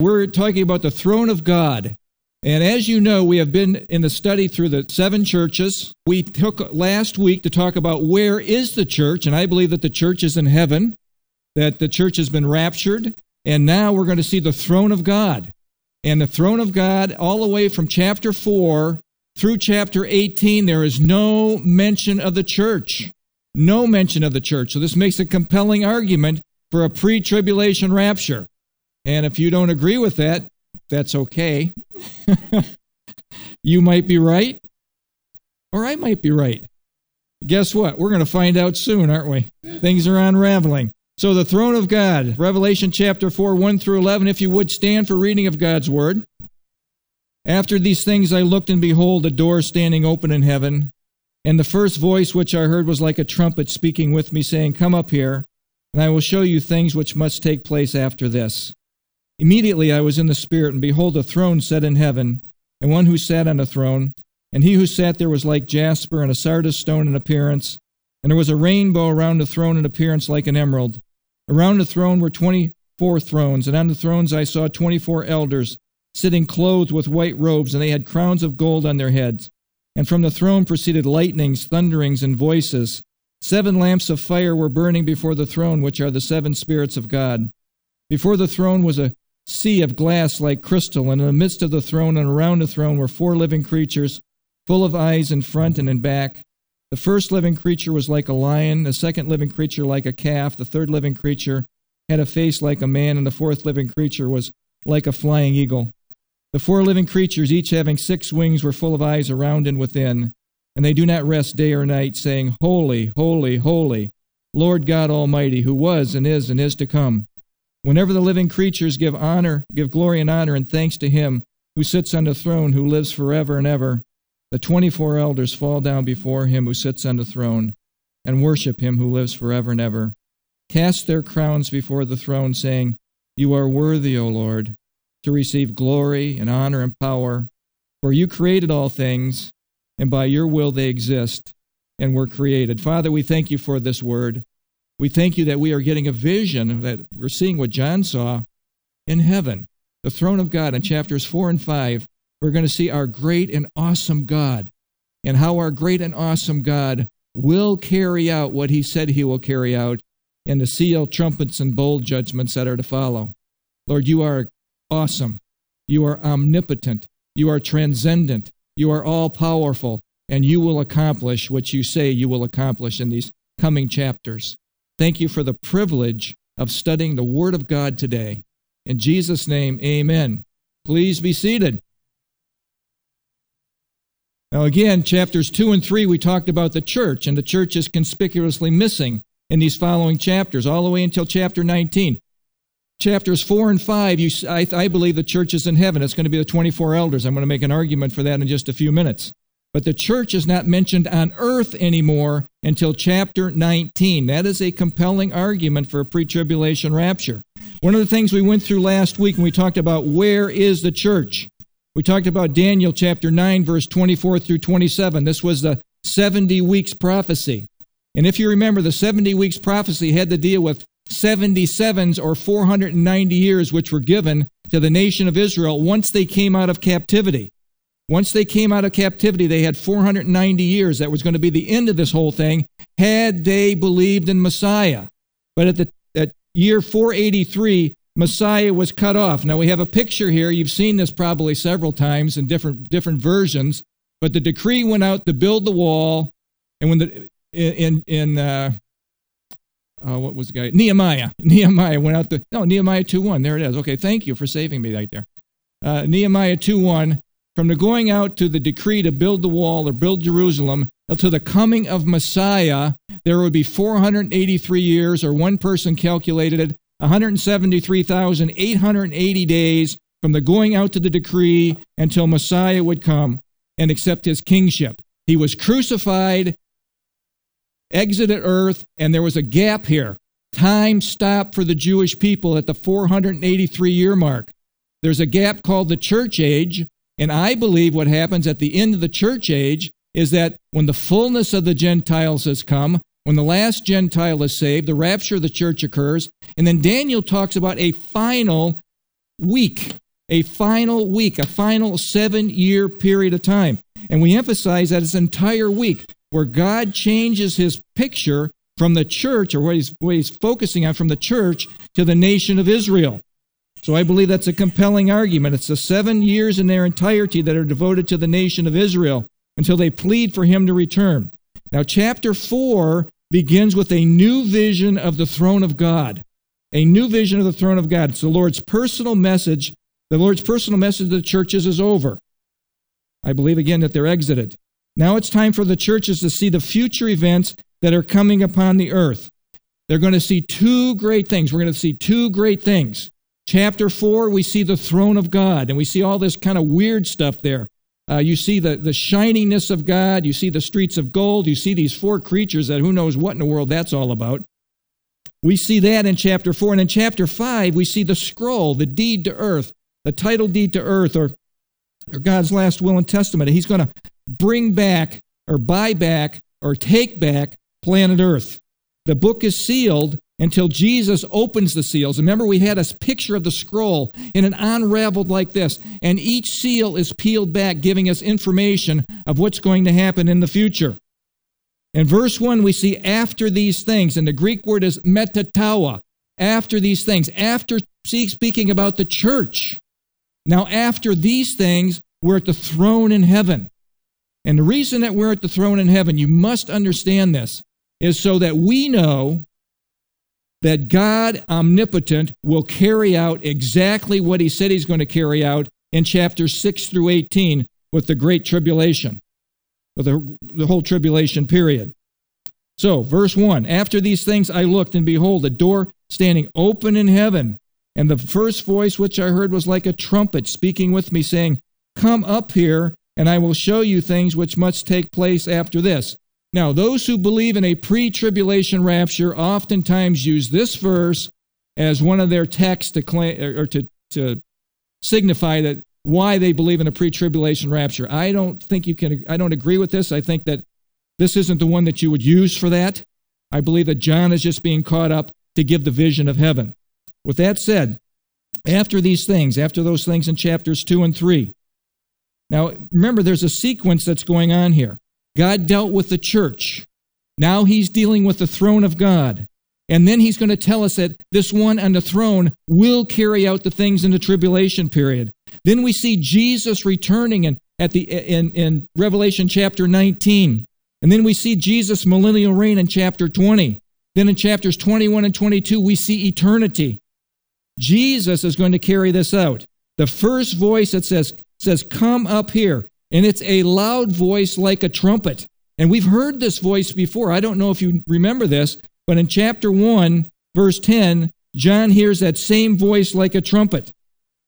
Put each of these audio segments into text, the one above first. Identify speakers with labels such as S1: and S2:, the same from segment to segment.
S1: We're talking about the throne of God. And as you know, we have been in the study through the seven churches. We took last week to talk about where is the church, and I believe that the church is in heaven, that the church has been raptured, and now we're going to see the throne of God. And the throne of God, all the way from chapter 4 through chapter 18, there is no mention of the church. No mention of the church. So this makes a compelling argument for a pre tribulation rapture. And if you don't agree with that, that's okay. you might be right, or I might be right. Guess what? We're going to find out soon, aren't we? Things are unraveling. So, the throne of God, Revelation chapter 4, 1 through 11, if you would stand for reading of God's word. After these things I looked, and behold, a door standing open in heaven. And the first voice which I heard was like a trumpet speaking with me, saying, Come up here, and I will show you things which must take place after this. Immediately I was in the Spirit, and behold, a throne set in heaven, and one who sat on a throne. And he who sat there was like jasper and a sardius stone in appearance. And there was a rainbow around the throne in appearance like an emerald. Around the throne were twenty four thrones, and on the thrones I saw twenty four elders, sitting clothed with white robes, and they had crowns of gold on their heads. And from the throne proceeded lightnings, thunderings, and voices. Seven lamps of fire were burning before the throne, which are the seven spirits of God. Before the throne was a sea of glass like crystal, and in the midst of the throne and around the throne were four living creatures, full of eyes in front and in back. The first living creature was like a lion, the second living creature like a calf, the third living creature had a face like a man, and the fourth living creature was like a flying eagle. The four living creatures, each having six wings, were full of eyes around and within, and they do not rest day or night, saying, Holy, holy, holy, Lord God Almighty, who was and is and is to come. Whenever the living creatures give honor, give glory and honor and thanks to him who sits on the throne, who lives forever and ever, the twenty four elders fall down before him who sits on the throne and worship him who lives forever and ever. Cast their crowns before the throne, saying, You are worthy, O Lord, to receive glory and honor and power, for you created all things, and by your will they exist and were created. Father, we thank you for this word. We thank you that we are getting a vision, that we're seeing what John saw in heaven, the throne of God. In chapters 4 and 5, we're going to see our great and awesome God and how our great and awesome God will carry out what he said he will carry out in the seal, trumpets, and bowl judgments that are to follow. Lord, you are awesome. You are omnipotent. You are transcendent. You are all powerful, and you will accomplish what you say you will accomplish in these coming chapters. Thank you for the privilege of studying the Word of God today. In Jesus' name, amen. Please be seated. Now, again, chapters 2 and 3, we talked about the church, and the church is conspicuously missing in these following chapters, all the way until chapter 19. Chapters 4 and 5, you, I, I believe the church is in heaven. It's going to be the 24 elders. I'm going to make an argument for that in just a few minutes. But the church is not mentioned on earth anymore until chapter 19. That is a compelling argument for a pre tribulation rapture. One of the things we went through last week when we talked about where is the church, we talked about Daniel chapter 9, verse 24 through 27. This was the 70 weeks prophecy. And if you remember, the 70 weeks prophecy had to deal with 77s or 490 years, which were given to the nation of Israel once they came out of captivity. Once they came out of captivity, they had 490 years. That was going to be the end of this whole thing had they believed in Messiah. But at the at year 483, Messiah was cut off. Now we have a picture here. You've seen this probably several times in different different versions. But the decree went out to build the wall, and when the in in uh, uh, what was the guy Nehemiah Nehemiah went out to no Nehemiah two one. There it is. Okay, thank you for saving me right there. Uh, Nehemiah two one from the going out to the decree to build the wall or build Jerusalem until the coming of Messiah, there would be 483 years, or one person calculated it, 173,880 days from the going out to the decree until Messiah would come and accept his kingship. He was crucified, exited earth, and there was a gap here. Time stopped for the Jewish people at the 483 year mark. There's a gap called the church age, and I believe what happens at the end of the church age is that when the fullness of the Gentiles has come, when the last Gentile is saved, the rapture of the church occurs. And then Daniel talks about a final week, a final week, a final seven year period of time. And we emphasize that it's an entire week where God changes his picture from the church, or what he's, what he's focusing on from the church to the nation of Israel. So I believe that's a compelling argument. It's the seven years in their entirety that are devoted to the nation of Israel until they plead for him to return. Now, chapter 4 begins with a new vision of the throne of God. A new vision of the throne of God. It's the Lord's personal message. The Lord's personal message to the churches is over. I believe again that they're exited. Now it's time for the churches to see the future events that are coming upon the earth. They're going to see two great things. We're going to see two great things. Chapter 4, we see the throne of God, and we see all this kind of weird stuff there. Uh, you see the, the shininess of God. You see the streets of gold. You see these four creatures that who knows what in the world that's all about. We see that in chapter 4. And in chapter 5, we see the scroll, the deed to earth, the title deed to earth, or, or God's last will and testament. He's going to bring back, or buy back, or take back planet Earth. The book is sealed until Jesus opens the seals. Remember, we had a picture of the scroll and it unraveled like this, and each seal is peeled back, giving us information of what's going to happen in the future. In verse 1, we see after these things, and the Greek word is meta tauta, after these things, after speaking about the church. Now, after these things, we're at the throne in heaven. And the reason that we're at the throne in heaven, you must understand this, is so that we know that God, omnipotent, will carry out exactly what he said he's going to carry out in chapters 6 through 18 with the Great Tribulation, with the, the whole tribulation period. So, verse 1 After these things I looked, and behold, a door standing open in heaven. And the first voice which I heard was like a trumpet speaking with me, saying, Come up here, and I will show you things which must take place after this. Now, those who believe in a pre tribulation rapture oftentimes use this verse as one of their texts to, claim, or to, to signify that why they believe in a pre tribulation rapture. I don't think you can, I don't agree with this. I think that this isn't the one that you would use for that. I believe that John is just being caught up to give the vision of heaven. With that said, after these things, after those things in chapters 2 and 3, now remember, there's a sequence that's going on here. God dealt with the church. Now he's dealing with the throne of God. And then he's going to tell us that this one on the throne will carry out the things in the tribulation period. Then we see Jesus returning in, at the, in, in Revelation chapter 19. And then we see Jesus' millennial reign in chapter 20. Then in chapters 21 and 22, we see eternity. Jesus is going to carry this out. The first voice that says, says, Come up here and it's a loud voice like a trumpet. And we've heard this voice before. I don't know if you remember this, but in chapter 1, verse 10, John hears that same voice like a trumpet.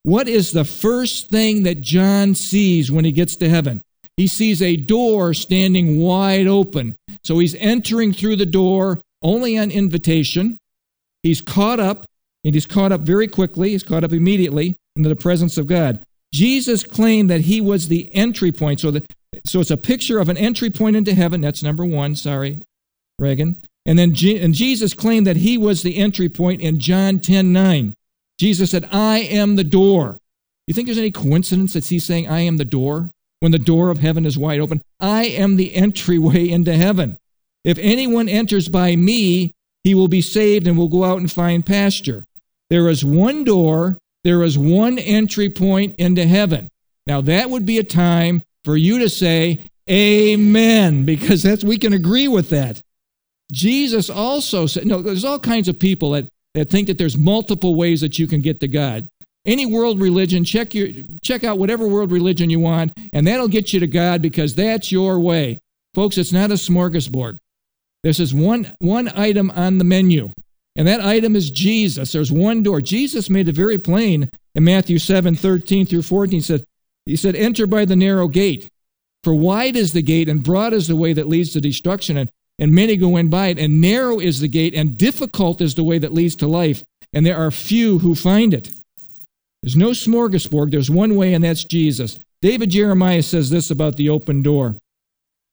S1: What is the first thing that John sees when he gets to heaven? He sees a door standing wide open. So he's entering through the door only on invitation. He's caught up, and he's caught up very quickly. He's caught up immediately into the presence of God. Jesus claimed that he was the entry point. So, the, so it's a picture of an entry point into heaven. That's number one. Sorry, Reagan. And then G, and Jesus claimed that he was the entry point in John 10 9. Jesus said, I am the door. You think there's any coincidence that he's saying, I am the door, when the door of heaven is wide open? I am the entryway into heaven. If anyone enters by me, he will be saved and will go out and find pasture. There is one door there is one entry point into heaven. Now, that would be a time for you to say, Amen, because that's we can agree with that. Jesus also said, no, there's all kinds of people that, that think that there's multiple ways that you can get to God. Any world religion, check your check out whatever world religion you want, and that'll get you to God because that's your way. Folks, it's not a smorgasbord. This is one one item on the menu. And that item is Jesus. There's one door. Jesus made it very plain in Matthew 7 13 through 14. He said, he said, Enter by the narrow gate. For wide is the gate, and broad is the way that leads to destruction, and, and many go in by it. And narrow is the gate, and difficult is the way that leads to life, and there are few who find it. There's no smorgasbord. There's one way, and that's Jesus. David Jeremiah says this about the open door.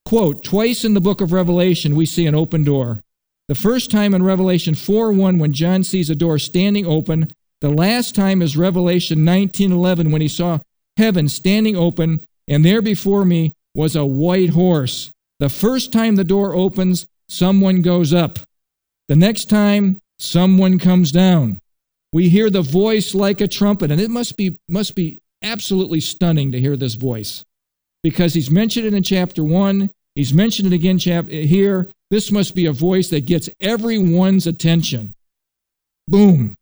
S1: Quote, twice in the book of Revelation, we see an open door. The first time in Revelation 4 1, when John sees a door standing open, The last time is Revelation 19:11 when he saw heaven standing open and there before me was a white horse. The first time the door opens, someone goes up. The next time, someone comes down. We hear the voice like a trumpet, and it must be, must be absolutely stunning to hear this voice because he's mentioned it in chapter 1. He's mentioned it again chap- here. This must be a voice that gets everyone's attention. Boom.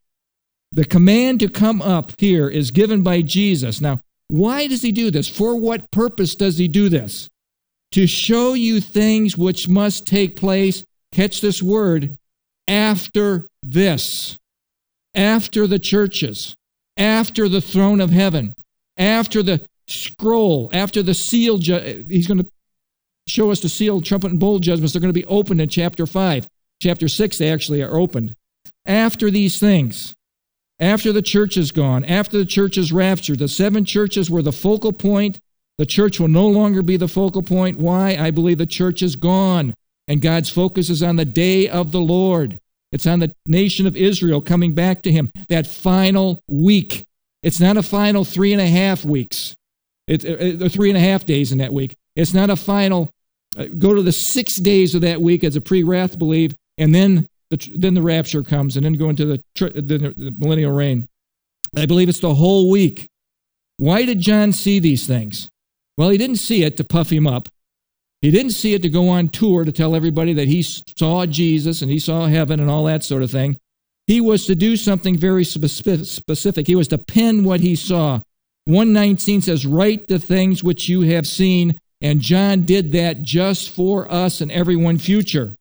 S1: The command to come up here is given by Jesus. Now, why does he do this? For what purpose does he do this? To show you things which must take place, catch this word, after this, after the churches, after the throne of heaven, after the scroll, after the seal. He's going to show us the seal, trumpet, and bowl judgments. They're going to be opened in chapter 5. Chapter 6, they actually are opened. After these things, after the church is gone, after the church is raptured, the seven churches were the focal point. The church will no longer be the focal point. Why? I believe the church is gone, and God's focus is on the day of the Lord. It's on the nation of Israel coming back to Him, that final week. It's not a final three and a half weeks, it's uh three and a half days in that week. It's not a final, Uh, go to the six days of that week as a pre wrath believe, and then the, then the rapture comes, and then go into the, the, the millennial reign. I believe it's the whole week. Why did John see these things? Well, he didn't see it to puff him up. He didn't see it to go on tour to tell everybody that he saw Jesus and he saw heaven and all that sort of thing. He was to do something very specific. He was to pen what he saw. 119 says, Write the things which you have seen. And John did that just for us and everyone future.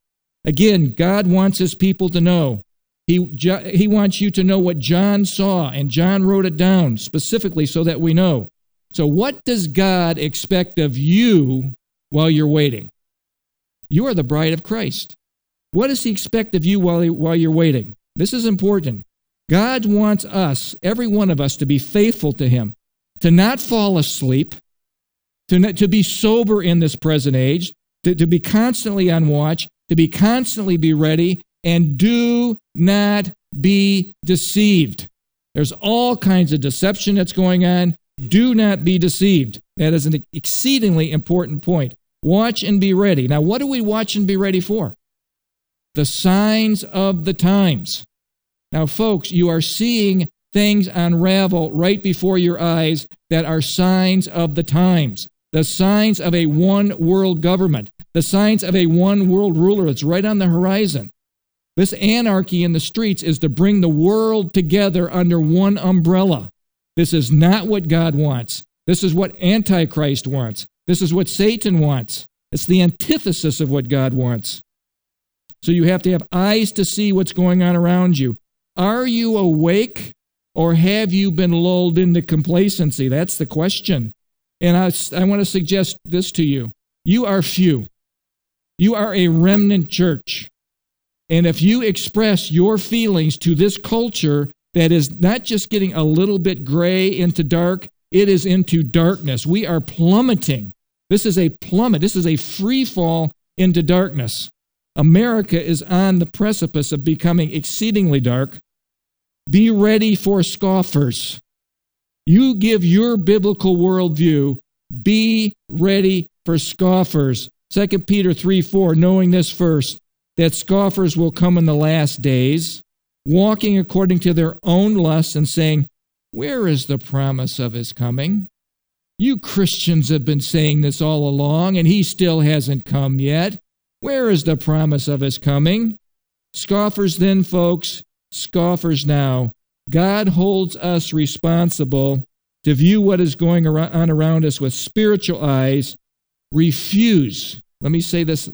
S1: Again, God wants his people to know. He, he wants you to know what John saw, and John wrote it down specifically so that we know. So, what does God expect of you while you're waiting? You are the bride of Christ. What does he expect of you while, while you're waiting? This is important. God wants us, every one of us, to be faithful to him, to not fall asleep, to, to be sober in this present age, to, to be constantly on watch, to be constantly be ready and do not be deceived. There's all kinds of deception that's going on. Do not be deceived. That is an exceedingly important point. Watch and be ready. Now, what do we watch and be ready for? The signs of the times. Now, folks, you are seeing things unravel right before your eyes that are signs of the times, the signs of a one world government the signs of a one world ruler that's right on the horizon. This anarchy in the streets is to bring the world together under one umbrella. This is not what God wants. This is what Antichrist wants. This is what Satan wants. It's the antithesis of what God wants. So you have to have eyes to see what's going on around you. Are you awake or have you been lulled into complacency? That's the question. And I, I want to suggest this to you you are few. You are a remnant church. And if you express your feelings to this culture that is not just getting a little bit gray into dark, it is into darkness. We are plummeting. This is a plummet. This is a free fall into darkness. America is on the precipice of becoming exceedingly dark. Be ready for scoffers. You give your biblical worldview. Be ready for scoffers. 2 Peter 3 4, knowing this first, that scoffers will come in the last days, walking according to their own lusts and saying, Where is the promise of his coming? You Christians have been saying this all along, and he still hasn't come yet. Where is the promise of his coming? Scoffers then, folks, scoffers now. God holds us responsible to view what is going on around us with spiritual eyes refuse, let me say this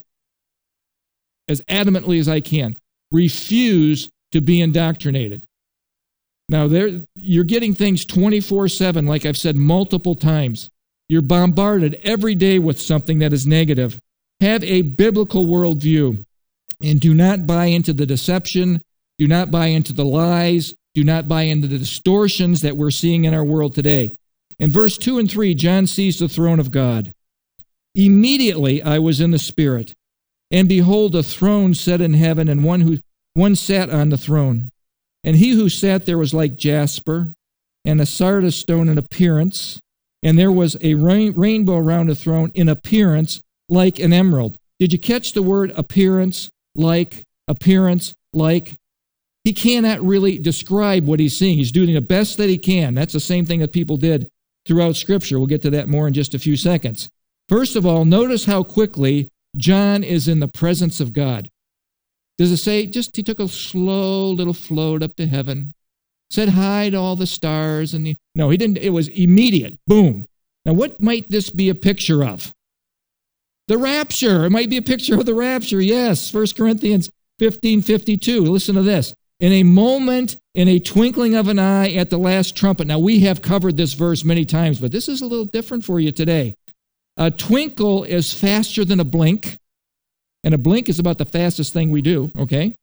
S1: as adamantly as I can, refuse to be indoctrinated. Now, there, you're getting things 24 7, like I've said multiple times. You're bombarded every day with something that is negative. Have a biblical worldview and do not buy into the deception, do not buy into the lies, do not buy into the distortions that we're seeing in our world today. In verse 2 and 3, John sees the throne of God. Immediately I was in the Spirit, and behold, a throne set in heaven, and one who one sat on the throne. And he who sat there was like jasper and a sardius stone in appearance, and there was a rain, rainbow around the throne in appearance like an emerald. Did you catch the word appearance, like, appearance, like? He cannot really describe what he's seeing. He's doing the best that he can. That's the same thing that people did throughout Scripture. We'll get to that more in just a few seconds. First of all, notice how quickly John is in the presence of God. Does it say just he took a slow little float up to heaven, said hi to all the stars and the No, he didn't. It was immediate. Boom. Now what might this be a picture of? The rapture. It might be a picture of the rapture. Yes, 1 Corinthians 15 52. Listen to this. In a moment, in a twinkling of an eye at the last trumpet. Now, we have covered this verse many times, but this is a little different for you today. A twinkle is faster than a blink, and a blink is about the fastest thing we do, okay?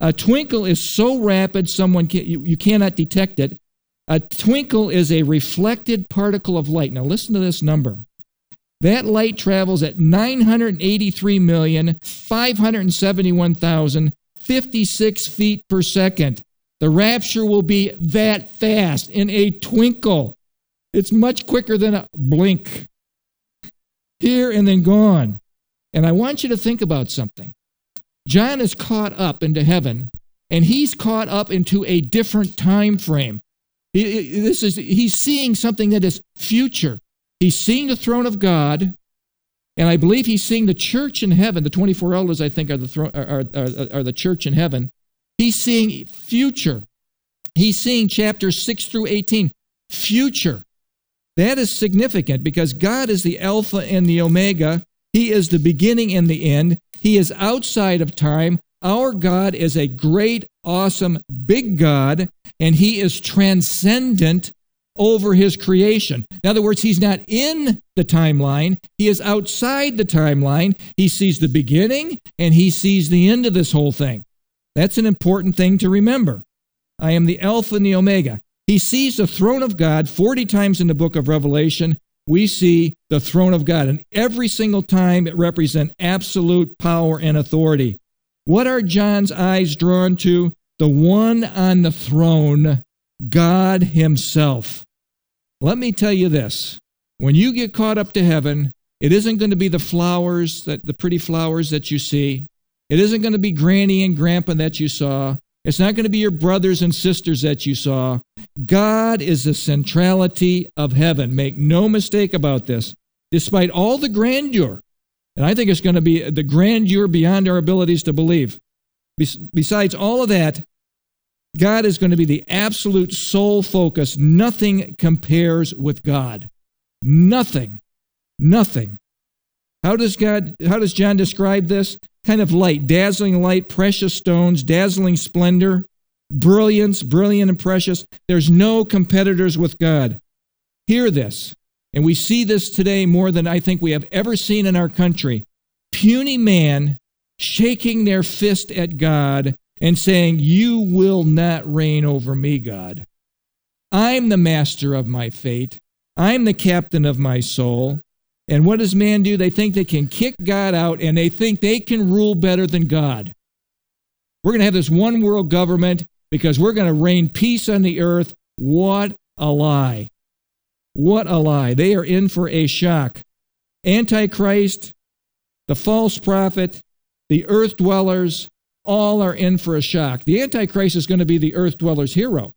S1: A twinkle is so rapid someone can, you, you cannot detect it. A twinkle is a reflected particle of light. Now, listen to this number. That light travels at 983,571,056 feet per second. The rapture will be that fast in a twinkle. It's much quicker than a blink. Here and then gone. And I want you to think about something. John is caught up into heaven, and he's caught up into a different time frame. He, this is, he's seeing something that is future. He's seeing the throne of God, and I believe he's seeing the church in heaven. The 24 elders, I think, are the, throne, are, are, are the church in heaven. He's seeing future. He's seeing chapters 6 through 18, future. That is significant because God is the Alpha and the Omega. He is the beginning and the end. He is outside of time. Our God is a great, awesome, big God, and He is transcendent over His creation. In other words, He's not in the timeline, He is outside the timeline. He sees the beginning and He sees the end of this whole thing. That's an important thing to remember. I am the Alpha and the Omega. He sees the throne of God 40 times in the book of Revelation. We see the throne of God, and every single time it represents absolute power and authority. What are John's eyes drawn to? The one on the throne, God Himself. Let me tell you this when you get caught up to heaven, it isn't going to be the flowers, that, the pretty flowers that you see. It isn't going to be Granny and Grandpa that you saw. It's not going to be your brothers and sisters that you saw. God is the centrality of heaven. Make no mistake about this. Despite all the grandeur, and I think it's going to be the grandeur beyond our abilities to believe. Besides all of that, God is going to be the absolute sole focus. Nothing compares with God. Nothing. Nothing. How does God how does John describe this? kind of light, dazzling light, precious stones, dazzling splendor, brilliance, brilliant and precious. There's no competitors with God. Hear this. And we see this today more than I think we have ever seen in our country. Puny man shaking their fist at God and saying, You will not reign over me, God. I'm the master of my fate. I'm the captain of my soul. And what does man do? They think they can kick God out and they think they can rule better than God. We're going to have this one world government because we're going to reign peace on the earth. What a lie. What a lie. They are in for a shock. Antichrist, the false prophet, the earth dwellers, all are in for a shock. The Antichrist is going to be the earth dwellers' hero.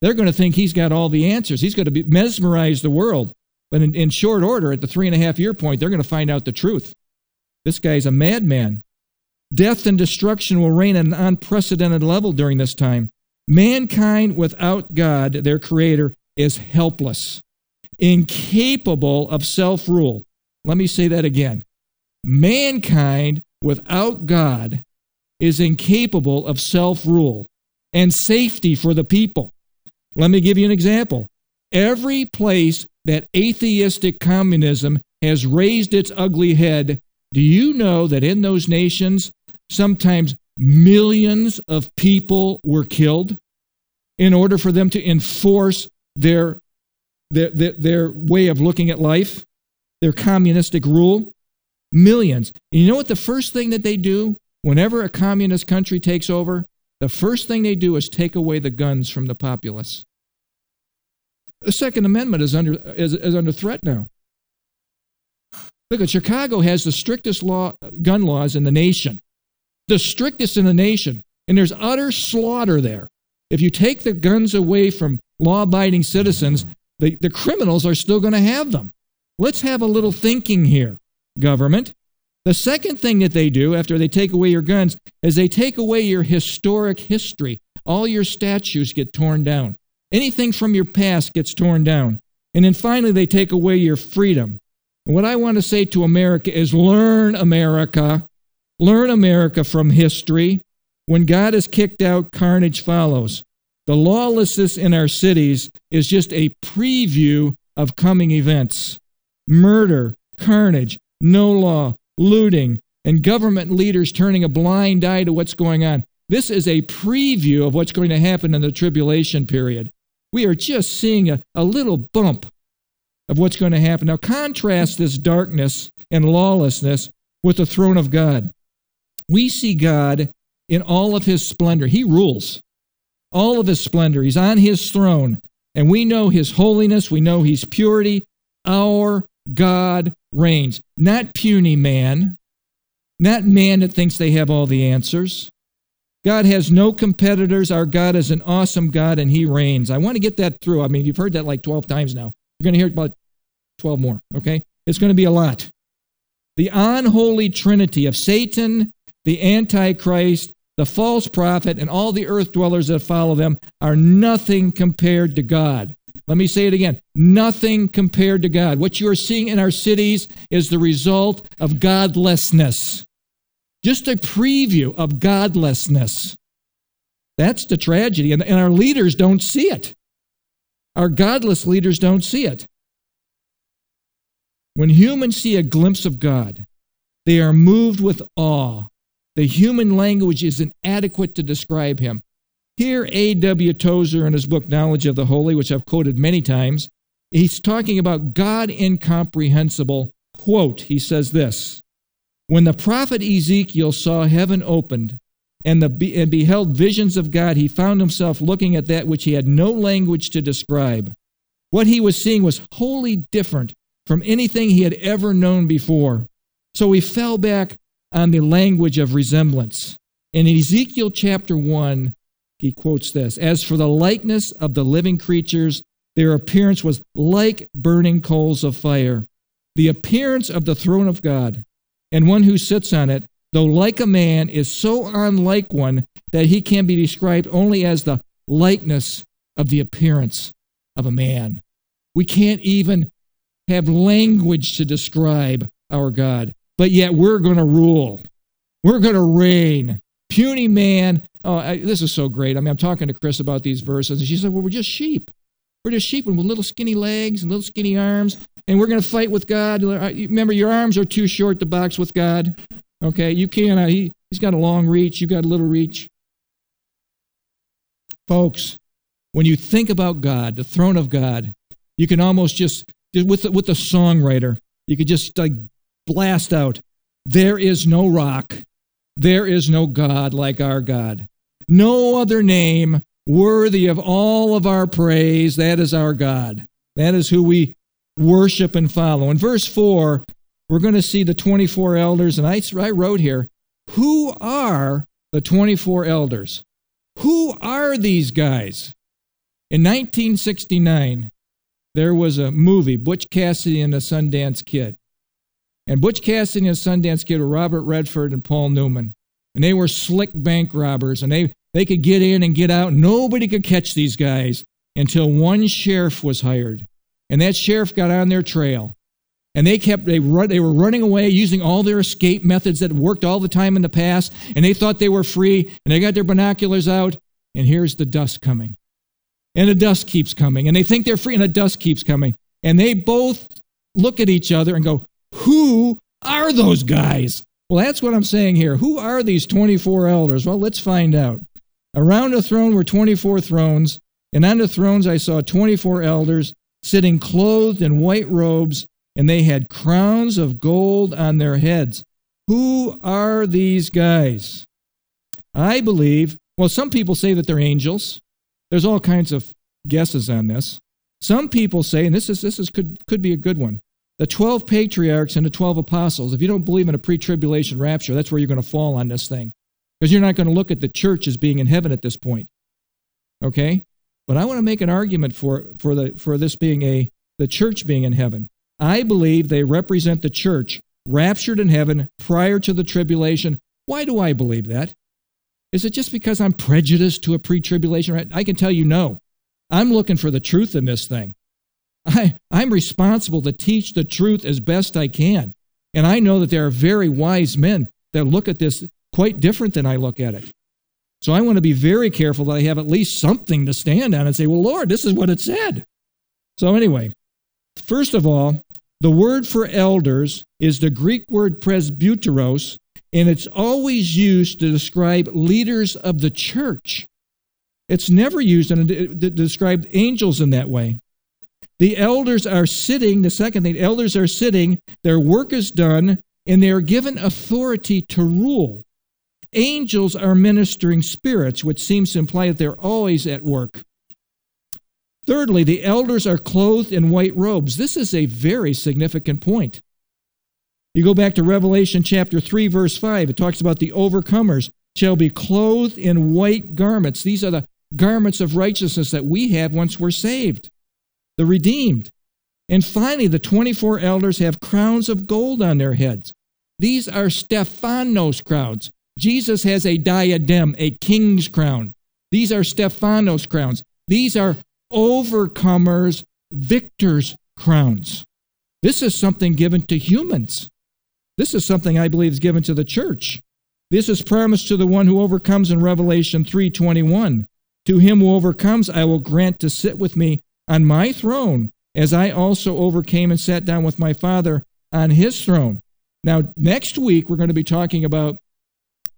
S1: They're going to think he's got all the answers. He's going to be, mesmerize the world. But in, in short order, at the three and a half year point, they're going to find out the truth. This guy's a madman. Death and destruction will reign at an unprecedented level during this time. Mankind without God, their creator, is helpless, incapable of self rule. Let me say that again. Mankind without God is incapable of self rule and safety for the people. Let me give you an example. Every place that atheistic communism has raised its ugly head, do you know that in those nations, sometimes millions of people were killed in order for them to enforce their, their, their, their way of looking at life, their communistic rule? Millions. And you know what the first thing that they do whenever a communist country takes over? the first thing they do is take away the guns from the populace. The Second Amendment is under, is, is under threat now. Look at Chicago has the strictest law, gun laws in the nation, the strictest in the nation, and there's utter slaughter there. If you take the guns away from law abiding citizens, the, the criminals are still going to have them. Let's have a little thinking here, government. The second thing that they do after they take away your guns is they take away your historic history. All your statues get torn down. Anything from your past gets torn down. And then finally, they take away your freedom. And what I want to say to America is learn America. Learn America from history. When God is kicked out, carnage follows. The lawlessness in our cities is just a preview of coming events murder, carnage, no law, looting, and government leaders turning a blind eye to what's going on. This is a preview of what's going to happen in the tribulation period. We are just seeing a, a little bump of what's going to happen. Now, contrast this darkness and lawlessness with the throne of God. We see God in all of his splendor. He rules all of his splendor. He's on his throne, and we know his holiness. We know his purity. Our God reigns, not puny man, not man that thinks they have all the answers. God has no competitors. Our God is an awesome God, and he reigns. I want to get that through. I mean, you've heard that like 12 times now. You're going to hear it about 12 more, okay? It's going to be a lot. The unholy trinity of Satan, the Antichrist, the false prophet, and all the earth dwellers that follow them are nothing compared to God. Let me say it again nothing compared to God. What you are seeing in our cities is the result of godlessness. Just a preview of godlessness. That's the tragedy. And, and our leaders don't see it. Our godless leaders don't see it. When humans see a glimpse of God, they are moved with awe. The human language is inadequate to describe him. Here, A.W. Tozer, in his book Knowledge of the Holy, which I've quoted many times, he's talking about God incomprehensible. Quote, he says this When the prophet Ezekiel saw heaven opened and, the, and beheld visions of God, he found himself looking at that which he had no language to describe. What he was seeing was wholly different from anything he had ever known before. So he fell back on the language of resemblance. In Ezekiel chapter 1, he quotes this As for the likeness of the living creatures, their appearance was like burning coals of fire. The appearance of the throne of God and one who sits on it, though like a man, is so unlike one that he can be described only as the likeness of the appearance of a man. We can't even have language to describe our God, but yet we're going to rule. We're going to reign. Puny man. Oh, I, this is so great. I mean, I'm talking to Chris about these verses, and she said, Well, we're just sheep. We're just sheep with little skinny legs and little skinny arms, and we're going to fight with God. Remember, your arms are too short to box with God. Okay, you can't. Uh, he, he's got a long reach, you got a little reach. Folks, when you think about God, the throne of God, you can almost just with the, with the songwriter, you could just like blast out, "There is no rock, there is no God like our God, no other name worthy of all of our praise. That is our God. That is who we worship and follow." In verse four, we're going to see the twenty-four elders, and I, wrote here, "Who are the twenty-four elders? Who are these guys?" In 1969, there was a movie, Butch Cassidy and the Sundance Kid. And Butch Cassidy and the Sundance Kid were Robert Redford and Paul Newman. And they were slick bank robbers, and they, they could get in and get out. Nobody could catch these guys until one sheriff was hired. And that sheriff got on their trail. And they kept they run, they were running away using all their escape methods that worked all the time in the past, and they thought they were free, and they got their binoculars out, and here's the dust coming and the dust keeps coming. And they think they're free, and the dust keeps coming. And they both look at each other and go, Who are those guys? Well, that's what I'm saying here. Who are these 24 elders? Well, let's find out. Around the throne were 24 thrones, and on the thrones I saw 24 elders sitting clothed in white robes, and they had crowns of gold on their heads. Who are these guys? I believe Well, some people say that they're angels. There's all kinds of guesses on this. Some people say, and this is this is could could be a good one, the 12 patriarchs and the 12 apostles. If you don't believe in a pre-tribulation rapture, that's where you're going to fall on this thing. Because you're not going to look at the church as being in heaven at this point. Okay? But I want to make an argument for for the for this being a the church being in heaven. I believe they represent the church raptured in heaven prior to the tribulation. Why do I believe that? Is it just because I'm prejudiced to a pre tribulation? I can tell you no. I'm looking for the truth in this thing. I, I'm responsible to teach the truth as best I can. And I know that there are very wise men that look at this quite different than I look at it. So I want to be very careful that I have at least something to stand on and say, well, Lord, this is what it said. So, anyway, first of all, the word for elders is the Greek word presbyteros, and it's always used to describe leaders of the church. It's never used to describe angels in that way. The elders are sitting, the second thing, elders are sitting, their work is done, and they are given authority to rule. Angels are ministering spirits, which seems to imply that they're always at work. Thirdly, the elders are clothed in white robes. This is a very significant point. You go back to Revelation chapter 3, verse 5, it talks about the overcomers shall be clothed in white garments. These are the garments of righteousness that we have once we're saved, the redeemed. And finally, the 24 elders have crowns of gold on their heads. These are Stephanos crowns. Jesus has a diadem, a king's crown. These are Stephanos crowns. These are overcomers, victors' crowns. This is something given to humans. This is something I believe is given to the church. This is promised to the one who overcomes in Revelation 3:21. To him who overcomes I will grant to sit with me on my throne, as I also overcame and sat down with my Father on his throne. Now, next week we're going to be talking about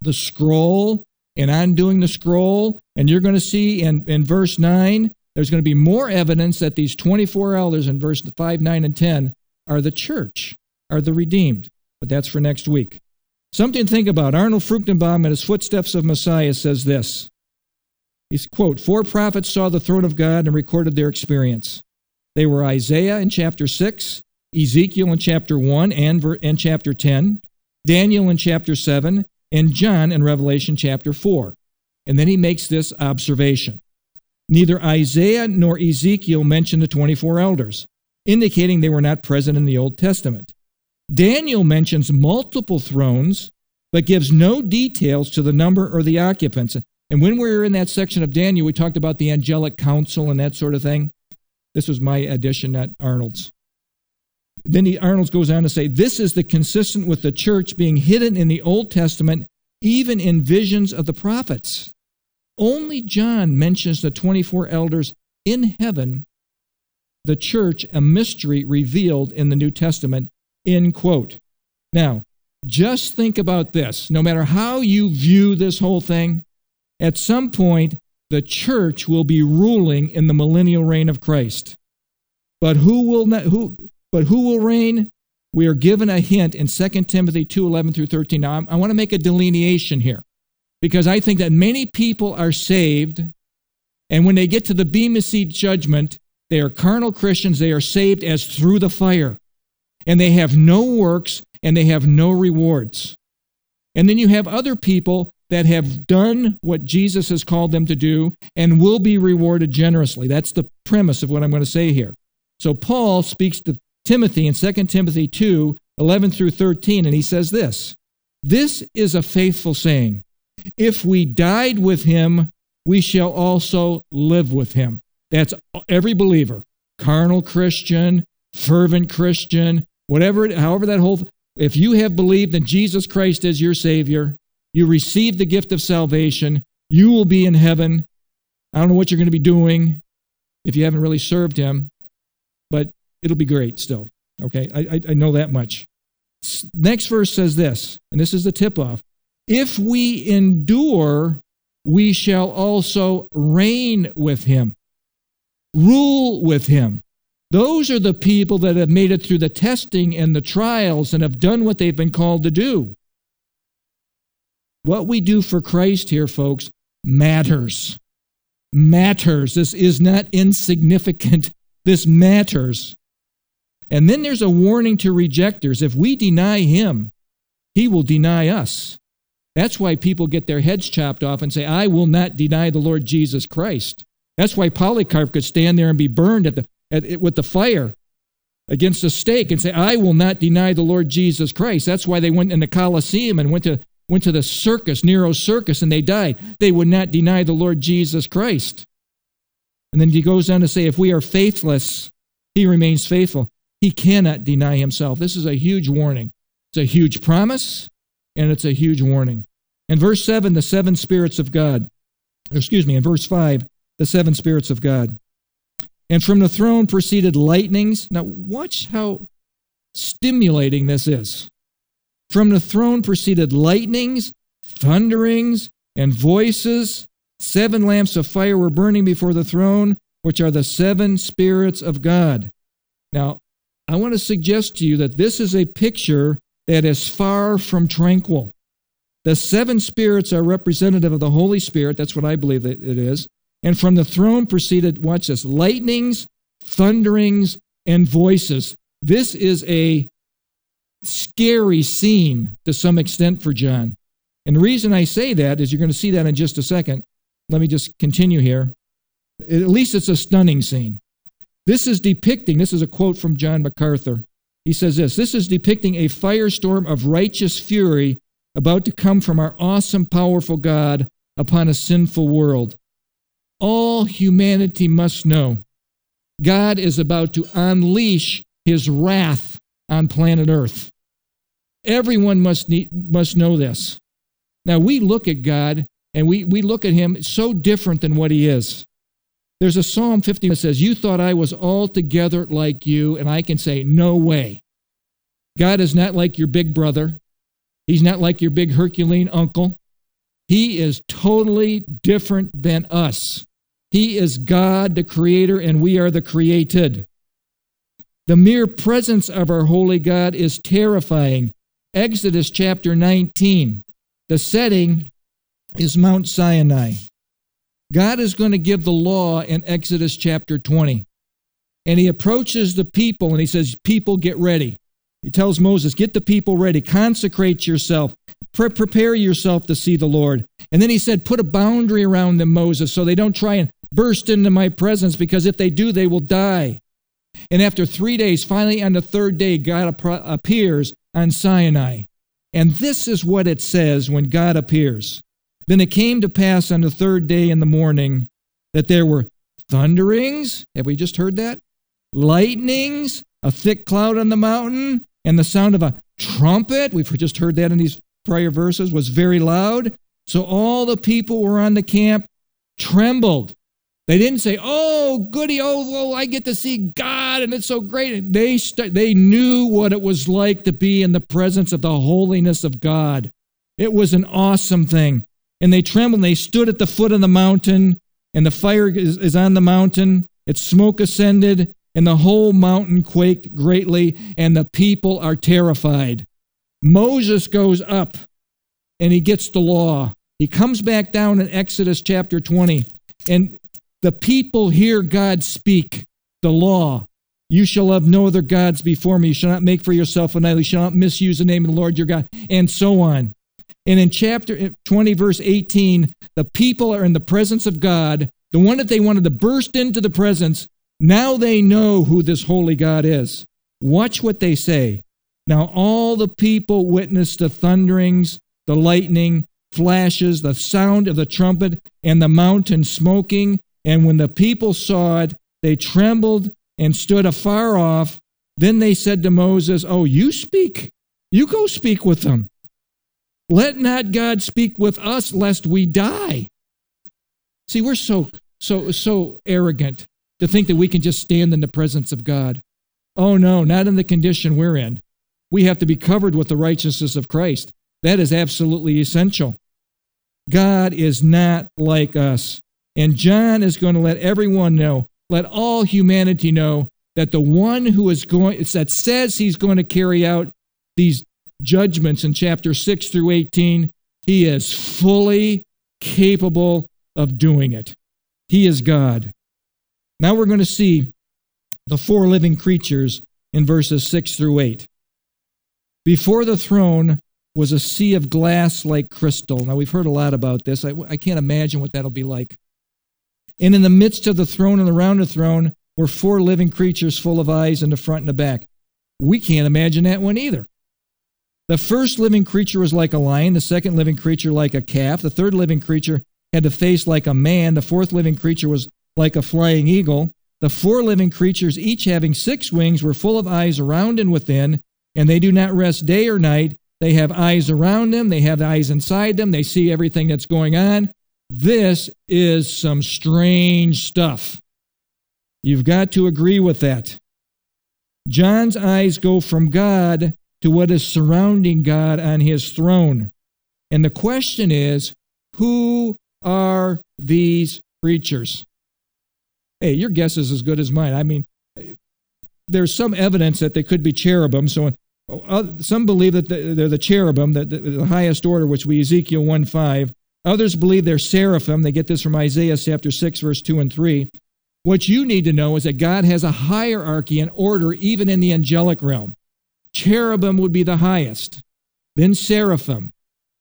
S1: the scroll and undoing the scroll, and you're going to see in, in verse 9 there's going to be more evidence that these 24 elders in verse 5, 9, and 10 are the church, are the redeemed. But that's for next week. Something to think about. Arnold Fruchtenbaum in his Footsteps of Messiah says this. He's, quote, Four prophets saw the throne of God and recorded their experience. They were Isaiah in chapter 6, Ezekiel in chapter 1 and, and chapter 10, Daniel in chapter 7, and John in Revelation chapter 4. And then he makes this observation Neither Isaiah nor Ezekiel mention the 24 elders, indicating they were not present in the Old Testament. Daniel mentions multiple thrones, but gives no details to the number or the occupants. And when we were in that section of Daniel, we talked about the angelic council and that sort of thing. This was my addition, not Arnold's. Then he, Arnold goes on to say, This is the consistent with the church being hidden in the Old Testament, even in visions of the prophets. Only John mentions the 24 elders in heaven, the church, a mystery revealed in the New Testament, end quote. Now, just think about this. No matter how you view this whole thing, at some point, the church will be ruling in the millennial reign of Christ. But who will not, who, but who will reign? We are given a hint in 2 Timothy 2:11 through 13. Now, I want to make a delineation here because I think that many people are saved, and when they get to the Bema Seat judgment, they are carnal Christians. They are saved as through the fire, and they have no works and they have no rewards. And then you have other people that have done what Jesus has called them to do and will be rewarded generously. That's the premise of what I'm going to say here. So Paul speaks to Timothy in 2 Timothy 2 11 through 13, and he says this This is a faithful saying if we died with him, we shall also live with him. That's every believer, carnal Christian, fervent Christian, whatever, however that whole, if you have believed in Jesus Christ as your Savior, you receive the gift of salvation, you will be in heaven. I don't know what you're going to be doing if you haven't really served Him, but it'll be great still. Okay, I, I know that much. Next verse says this, and this is the tip off if we endure, we shall also reign with him, rule with him. Those are the people that have made it through the testing and the trials and have done what they've been called to do. What we do for Christ here, folks, matters. Matters. This is not insignificant. This matters. And then there's a warning to rejectors. If we deny him, he will deny us. That's why people get their heads chopped off and say, I will not deny the Lord Jesus Christ. That's why Polycarp could stand there and be burned at the, at, with the fire against a stake and say, I will not deny the Lord Jesus Christ. That's why they went in the Colosseum and went to, went to the circus, Nero's circus, and they died. They would not deny the Lord Jesus Christ. And then he goes on to say, if we are faithless, he remains faithful. He cannot deny himself. This is a huge warning. It's a huge promise, and it's a huge warning. In verse 7, the seven spirits of God. Excuse me, in verse 5, the seven spirits of God. And from the throne proceeded lightnings. Now, watch how stimulating this is. From the throne proceeded lightnings, thunderings, and voices. Seven lamps of fire were burning before the throne, which are the seven spirits of God. Now, I want to suggest to you that this is a picture that is far from tranquil. The seven spirits are representative of the Holy Spirit. That's what I believe it is. And from the throne proceeded, watch this, lightnings, thunderings, and voices. This is a scary scene to some extent for John. And the reason I say that is you're going to see that in just a second. Let me just continue here. At least it's a stunning scene. This is depicting, this is a quote from John MacArthur. He says this this is depicting a firestorm of righteous fury about to come from our awesome, powerful God upon a sinful world all humanity must know God is about to unleash his wrath on planet Earth. Everyone must, need, must know this. Now, we look at God and we, we look at him so different than what he is. There's a Psalm 50 that says, You thought I was altogether like you, and I can say, No way. God is not like your big brother. He's not like your big Herculean uncle. He is totally different than us. He is God, the creator, and we are the created. The mere presence of our holy God is terrifying. Exodus chapter 19. The setting is Mount Sinai. God is going to give the law in Exodus chapter 20. And he approaches the people and he says, People, get ready. He tells Moses, Get the people ready, consecrate yourself, Pre- prepare yourself to see the Lord. And then he said, Put a boundary around them, Moses, so they don't try and burst into my presence because if they do, they will die. And after three days, finally on the third day, God appears on Sinai. And this is what it says when God appears. Then it came to pass on the third day in the morning that there were thunderings. Have we just heard that? Lightnings, a thick cloud on the mountain, and the sound of a trumpet. We've just heard that in these prior verses was very loud. So all the people were on the camp trembled they didn't say, "Oh, goody, oh, well, I get to see God and it's so great." They st- they knew what it was like to be in the presence of the holiness of God. It was an awesome thing. And they trembled and they stood at the foot of the mountain, and the fire is, is on the mountain. Its smoke ascended, and the whole mountain quaked greatly, and the people are terrified. Moses goes up and he gets the law. He comes back down in Exodus chapter 20. And the people hear God speak the law. You shall have no other gods before me. You shall not make for yourself an idol. You shall not misuse the name of the Lord your God, and so on. And in chapter 20, verse 18, the people are in the presence of God. The one that they wanted to burst into the presence, now they know who this holy God is. Watch what they say. Now all the people witnessed the thunderings, the lightning, flashes, the sound of the trumpet, and the mountain smoking, and when the people saw it, they trembled and stood afar off. Then they said to Moses, Oh, you speak. You go speak with them. Let not God speak with us, lest we die. See, we're so, so, so arrogant to think that we can just stand in the presence of God. Oh, no, not in the condition we're in. We have to be covered with the righteousness of Christ. That is absolutely essential. God is not like us. And John is going to let everyone know, let all humanity know that the one who is going, that says he's going to carry out these judgments in chapter 6 through 18, he is fully capable of doing it. He is God. Now we're going to see the four living creatures in verses 6 through 8. Before the throne was a sea of glass like crystal. Now, we've heard a lot about this. I, I can't imagine what that'll be like. And in the midst of the throne and around the throne were four living creatures full of eyes in the front and the back. We can't imagine that one either. The first living creature was like a lion, the second living creature like a calf, the third living creature had a face like a man, the fourth living creature was like a flying eagle. The four living creatures, each having six wings, were full of eyes around and within, and they do not rest day or night. They have eyes around them, they have eyes inside them, they see everything that's going on. This is some strange stuff. You've got to agree with that. John's eyes go from God to what is surrounding God on his throne. And the question is who are these creatures? Hey, your guess is as good as mine. I mean, there's some evidence that they could be cherubim. So uh, some believe that they're the cherubim, the, the highest order, which we Ezekiel 1 5. Others believe they're seraphim. They get this from Isaiah chapter 6, verse 2 and 3. What you need to know is that God has a hierarchy and order even in the angelic realm. Cherubim would be the highest, then seraphim,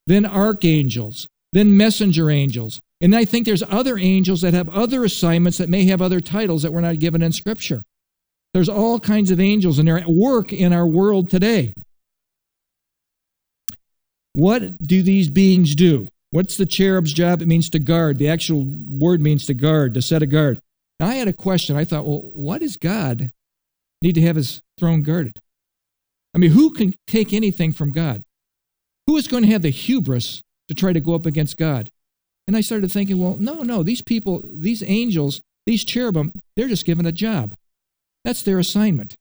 S1: then archangels, then messenger angels. And I think there's other angels that have other assignments that may have other titles that we're not given in Scripture. There's all kinds of angels, and they're at work in our world today. What do these beings do? What's the cherub's job? It means to guard. The actual word means to guard, to set a guard. Now, I had a question. I thought, well, what does God need to have his throne guarded? I mean, who can take anything from God? Who is going to have the hubris to try to go up against God? And I started thinking, well, no, no, these people, these angels, these cherubim, they're just given a job. That's their assignment.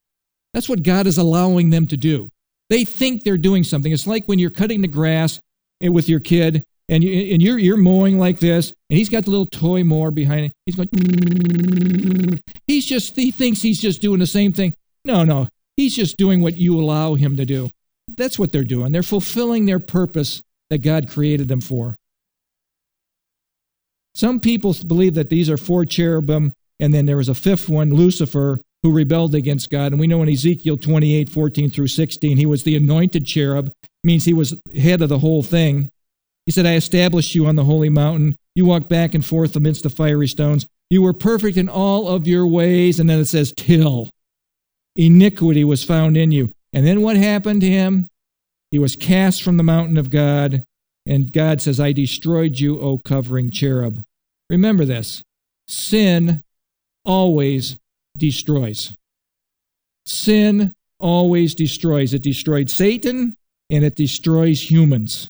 S1: That's what God is allowing them to do. They think they're doing something. It's like when you're cutting the grass with your kid and, you, and you're, you're mowing like this, and he's got the little toy mower behind it. He's going, he's just, he thinks he's just doing the same thing. No, no, He's just doing what you allow him to do. That's what they're doing. They're fulfilling their purpose that God created them for. Some people believe that these are four cherubim, and then there was a fifth one, Lucifer, who rebelled against God. And we know in Ezekiel 28 14 through 16, he was the anointed cherub, means he was head of the whole thing. He said, I established you on the holy mountain. You walked back and forth amidst the fiery stones. You were perfect in all of your ways. And then it says, till iniquity was found in you. And then what happened to him? He was cast from the mountain of God, and God says, I destroyed you, O covering cherub. Remember this sin always destroys. Sin always destroys. It destroyed Satan and it destroys humans.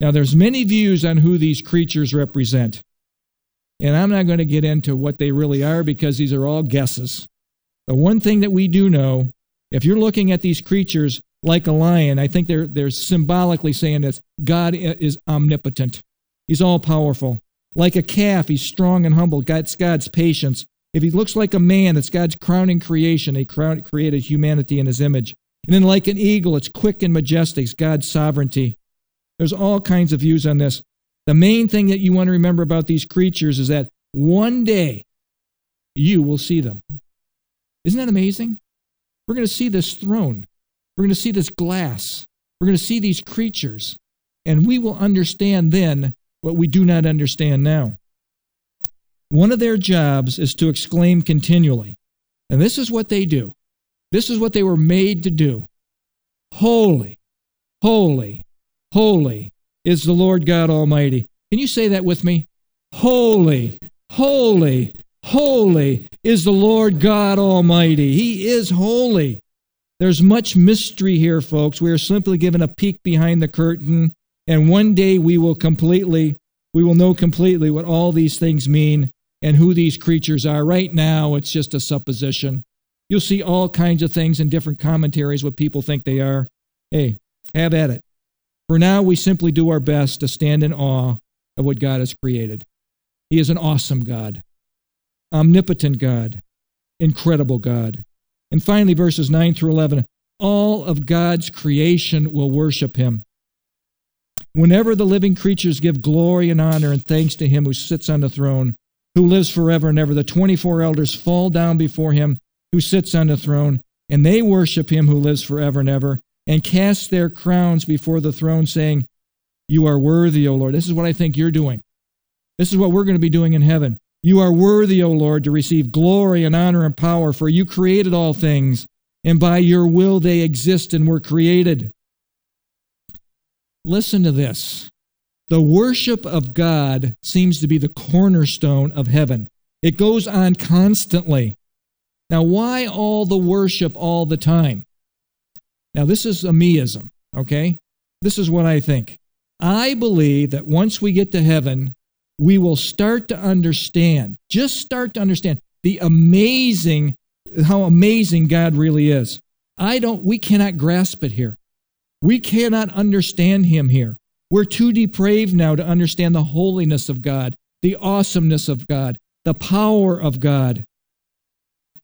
S1: Now there's many views on who these creatures represent. And I'm not going to get into what they really are because these are all guesses. The one thing that we do know, if you're looking at these creatures like a lion, I think they're, they're symbolically saying this God is omnipotent, He's all powerful. Like a calf, He's strong and humble. God's God's patience. If He looks like a man, it's God's crowning creation. He created humanity in His image. And then, like an eagle, it's quick and majestic. It's God's sovereignty. There's all kinds of views on this. The main thing that you want to remember about these creatures is that one day you will see them. Isn't that amazing? We're going to see this throne. We're going to see this glass. We're going to see these creatures. And we will understand then what we do not understand now. One of their jobs is to exclaim continually. And this is what they do. This is what they were made to do. Holy, holy, holy is the Lord God Almighty. Can you say that with me? Holy, holy, Holy is the Lord God Almighty. He is holy. There's much mystery here, folks. We are simply given a peek behind the curtain, and one day we will completely, we will know completely what all these things mean and who these creatures are. Right now, it's just a supposition. You'll see all kinds of things in different commentaries what people think they are. Hey, have at it. For now, we simply do our best to stand in awe of what God has created. He is an awesome God omnipotent God, incredible God. And finally, verses 9 through 11 all of God's creation will worship him. Whenever the living creatures give glory and honor and thanks to him who sits on the throne, who lives forever and ever, the 24 elders fall down before him who sits on the throne, and they worship him who lives forever and ever, and cast their crowns before the throne, saying, You are worthy, O Lord. This is what I think you're doing. This is what we're going to be doing in heaven. You are worthy, O Lord, to receive glory and honor and power, for you created all things, and by your will they exist and were created. Listen to this. The worship of God seems to be the cornerstone of heaven. It goes on constantly. Now, why all the worship all the time? Now, this is a meism, okay? This is what I think. I believe that once we get to heaven, we will start to understand, just start to understand the amazing, how amazing God really is. I don't, we cannot grasp it here. We cannot understand Him here. We're too depraved now to understand the holiness of God, the awesomeness of God, the power of God.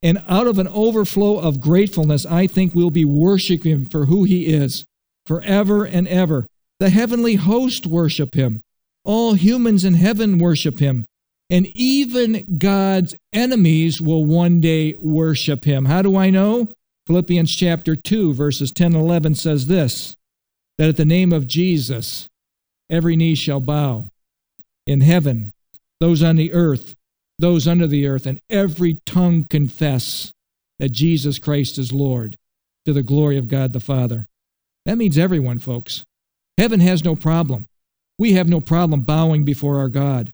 S1: And out of an overflow of gratefulness, I think we'll be worshiping Him for who He is forever and ever. The heavenly host worship Him. All humans in heaven worship him. And even God's enemies will one day worship him. How do I know? Philippians chapter 2, verses 10 and 11 says this that at the name of Jesus, every knee shall bow in heaven, those on the earth, those under the earth, and every tongue confess that Jesus Christ is Lord to the glory of God the Father. That means everyone, folks. Heaven has no problem we have no problem bowing before our God.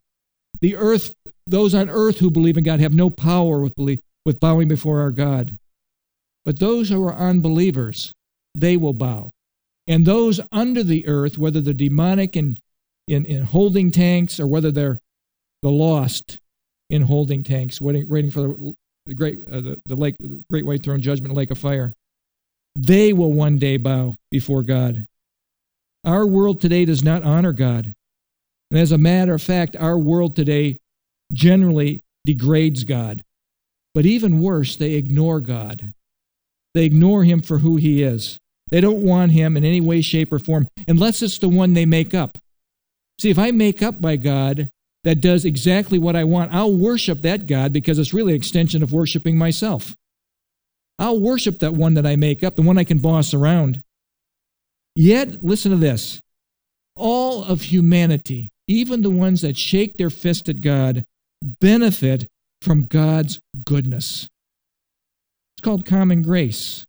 S1: The earth, those on earth who believe in God have no power with, belief, with bowing before our God. But those who are unbelievers, they will bow. And those under the earth, whether they're demonic in, in holding tanks or whether they're the lost in holding tanks, waiting, waiting for the, the great uh, the, the lake, the great white throne judgment, lake of fire, they will one day bow before God. Our world today does not honor God. And as a matter of fact, our world today generally degrades God. But even worse, they ignore God. They ignore Him for who He is. They don't want Him in any way, shape, or form, unless it's the one they make up. See, if I make up by God that does exactly what I want, I'll worship that God because it's really an extension of worshiping myself. I'll worship that one that I make up, the one I can boss around. Yet, listen to this all of humanity, even the ones that shake their fist at God, benefit from God's goodness. It's called common grace.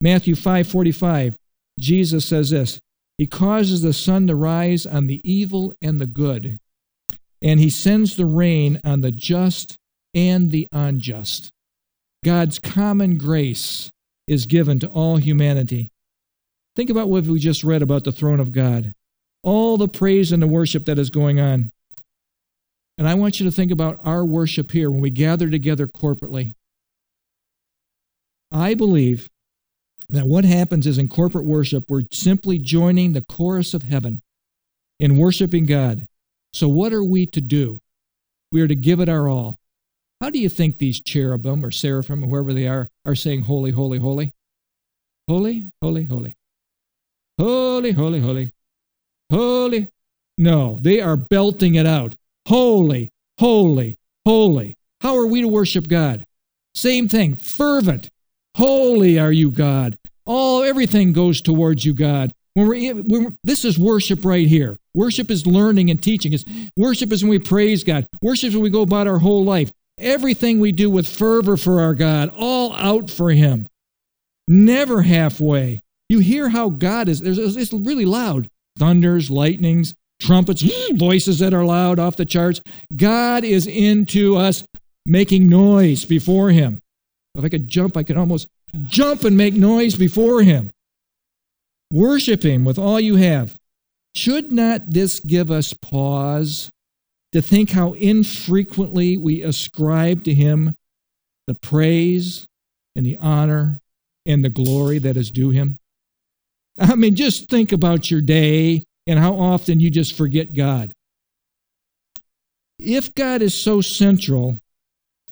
S1: Matthew 5:45, Jesus says this, he causes the sun to rise on the evil and the good, and he sends the rain on the just and the unjust. God's common grace is given to all humanity. Think about what we just read about the throne of God, all the praise and the worship that is going on. And I want you to think about our worship here when we gather together corporately. I believe that what happens is in corporate worship, we're simply joining the chorus of heaven in worshiping God. So, what are we to do? We are to give it our all. How do you think these cherubim or seraphim or whoever they are are saying, Holy, holy, holy? Holy, holy, holy. Holy, holy, holy. Holy. No, they are belting it out. Holy, holy, holy. How are we to worship God? Same thing, fervent. Holy are you, God. All everything goes towards you, God. When we're, when we're, this is worship right here. Worship is learning and teaching. It's, worship is when we praise God. Worship is when we go about our whole life. Everything we do with fervor for our God, all out for Him. Never halfway. You hear how God is, it's really loud. Thunders, lightnings, trumpets, voices that are loud off the charts. God is into us making noise before Him. If I could jump, I could almost jump and make noise before Him. Worship Him with all you have. Should not this give us pause to think how infrequently we ascribe to Him the praise and the honor and the glory that is due Him? I mean, just think about your day and how often you just forget God. If God is so central,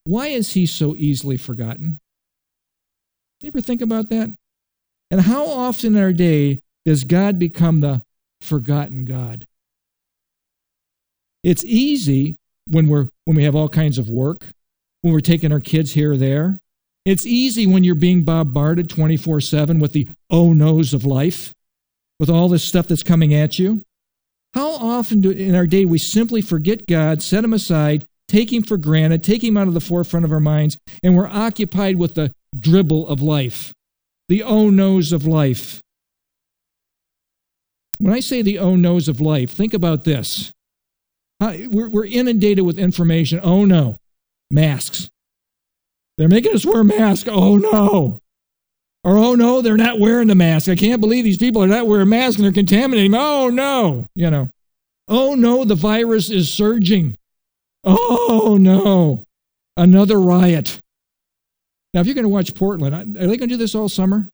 S1: why is he so easily forgotten? You ever think about that? And how often in our day does God become the forgotten God. It's easy when we're when we have all kinds of work, when we're taking our kids here or there. It's easy when you're being bombarded 24/7 with the oh no's of life, with all this stuff that's coming at you. How often do, in our day we simply forget God, set him aside, take him for granted, take him out of the forefront of our minds, and we're occupied with the dribble of life, the oh no's of life. When I say the oh no's of life, think about this. We're inundated with information. Oh no, masks. They're making us wear masks. Oh no. Or oh no, they're not wearing the mask. I can't believe these people are not wearing masks and they're contaminating. Oh no. You know. Oh no, the virus is surging. Oh no. Another riot. Now, if you're going to watch Portland, are they going to do this all summer?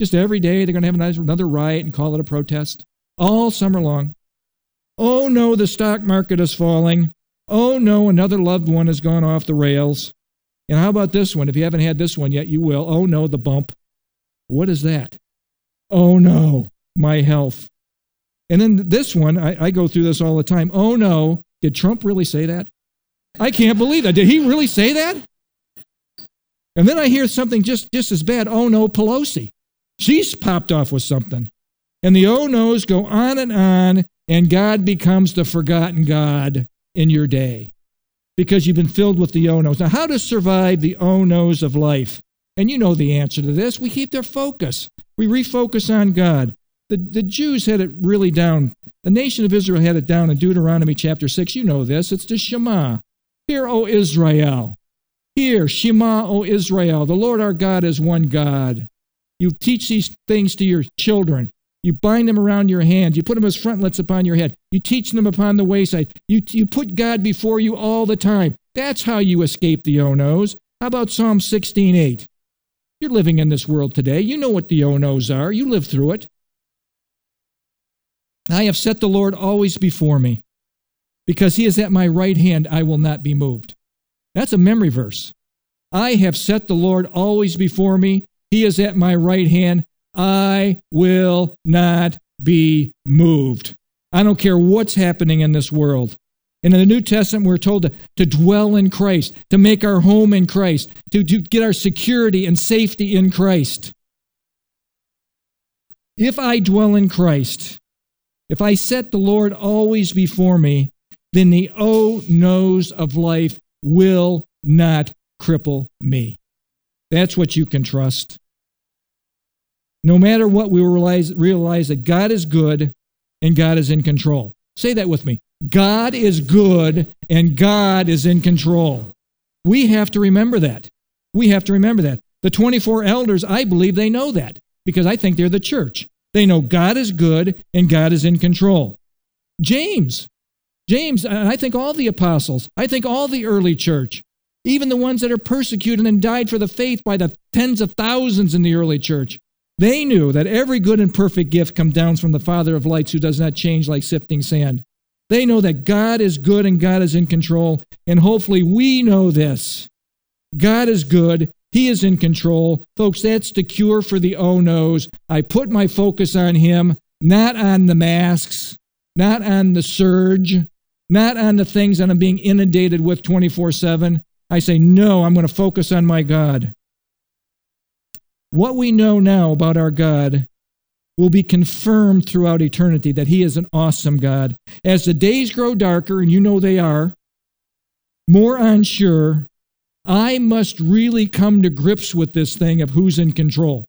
S1: Just every day they're going to have another riot and call it a protest? All summer long. Oh no, the stock market is falling. Oh no, another loved one has gone off the rails. And how about this one? If you haven't had this one yet, you will. Oh no, the bump. What is that? Oh no, my health. And then this one, I, I, go through this all the time. Oh no, did Trump really say that? I can't believe that. Did he really say that? And then I hear something just, just as bad. Oh no, Pelosi. She's popped off with something. And the oh no's go on and on, and God becomes the forgotten God in your day because you've been filled with the oh no's. Now, how to survive the oh no's of life? And you know the answer to this. We keep their focus, we refocus on God. The, the Jews had it really down. The nation of Israel had it down in Deuteronomy chapter 6. You know this. It's the Shema. Hear, O Israel. Hear, Shema, O Israel. The Lord our God is one God. You teach these things to your children. You bind them around your hand. You put them as frontlets upon your head. You teach them upon the wayside. You, you put God before you all the time. That's how you escape the oh-no's. How about Psalm 16:8? You're living in this world today. You know what the oh-no's are. You live through it. I have set the Lord always before me. Because he is at my right hand, I will not be moved. That's a memory verse. I have set the Lord always before me. He is at my right hand. I will not be moved. I don't care what's happening in this world. And in the New Testament, we're told to, to dwell in Christ, to make our home in Christ, to, to get our security and safety in Christ. If I dwell in Christ, if I set the Lord always before me, then the oh no's of life will not cripple me. That's what you can trust. No matter what, we realize, realize that God is good and God is in control. Say that with me. God is good and God is in control. We have to remember that. We have to remember that. The 24 elders, I believe they know that because I think they're the church. They know God is good and God is in control. James, James, and I think all the apostles, I think all the early church, even the ones that are persecuted and died for the faith by the tens of thousands in the early church, they knew that every good and perfect gift comes down from the Father of lights who does not change like sifting sand. They know that God is good and God is in control, and hopefully we know this. God is good, He is in control. Folks, that's the cure for the oh no's. I put my focus on Him, not on the masks, not on the surge, not on the things that I'm being inundated with 24 7. I say, no, I'm going to focus on my God. What we know now about our God will be confirmed throughout eternity that He is an awesome God. As the days grow darker, and you know they are, more unsure, I must really come to grips with this thing of who's in control.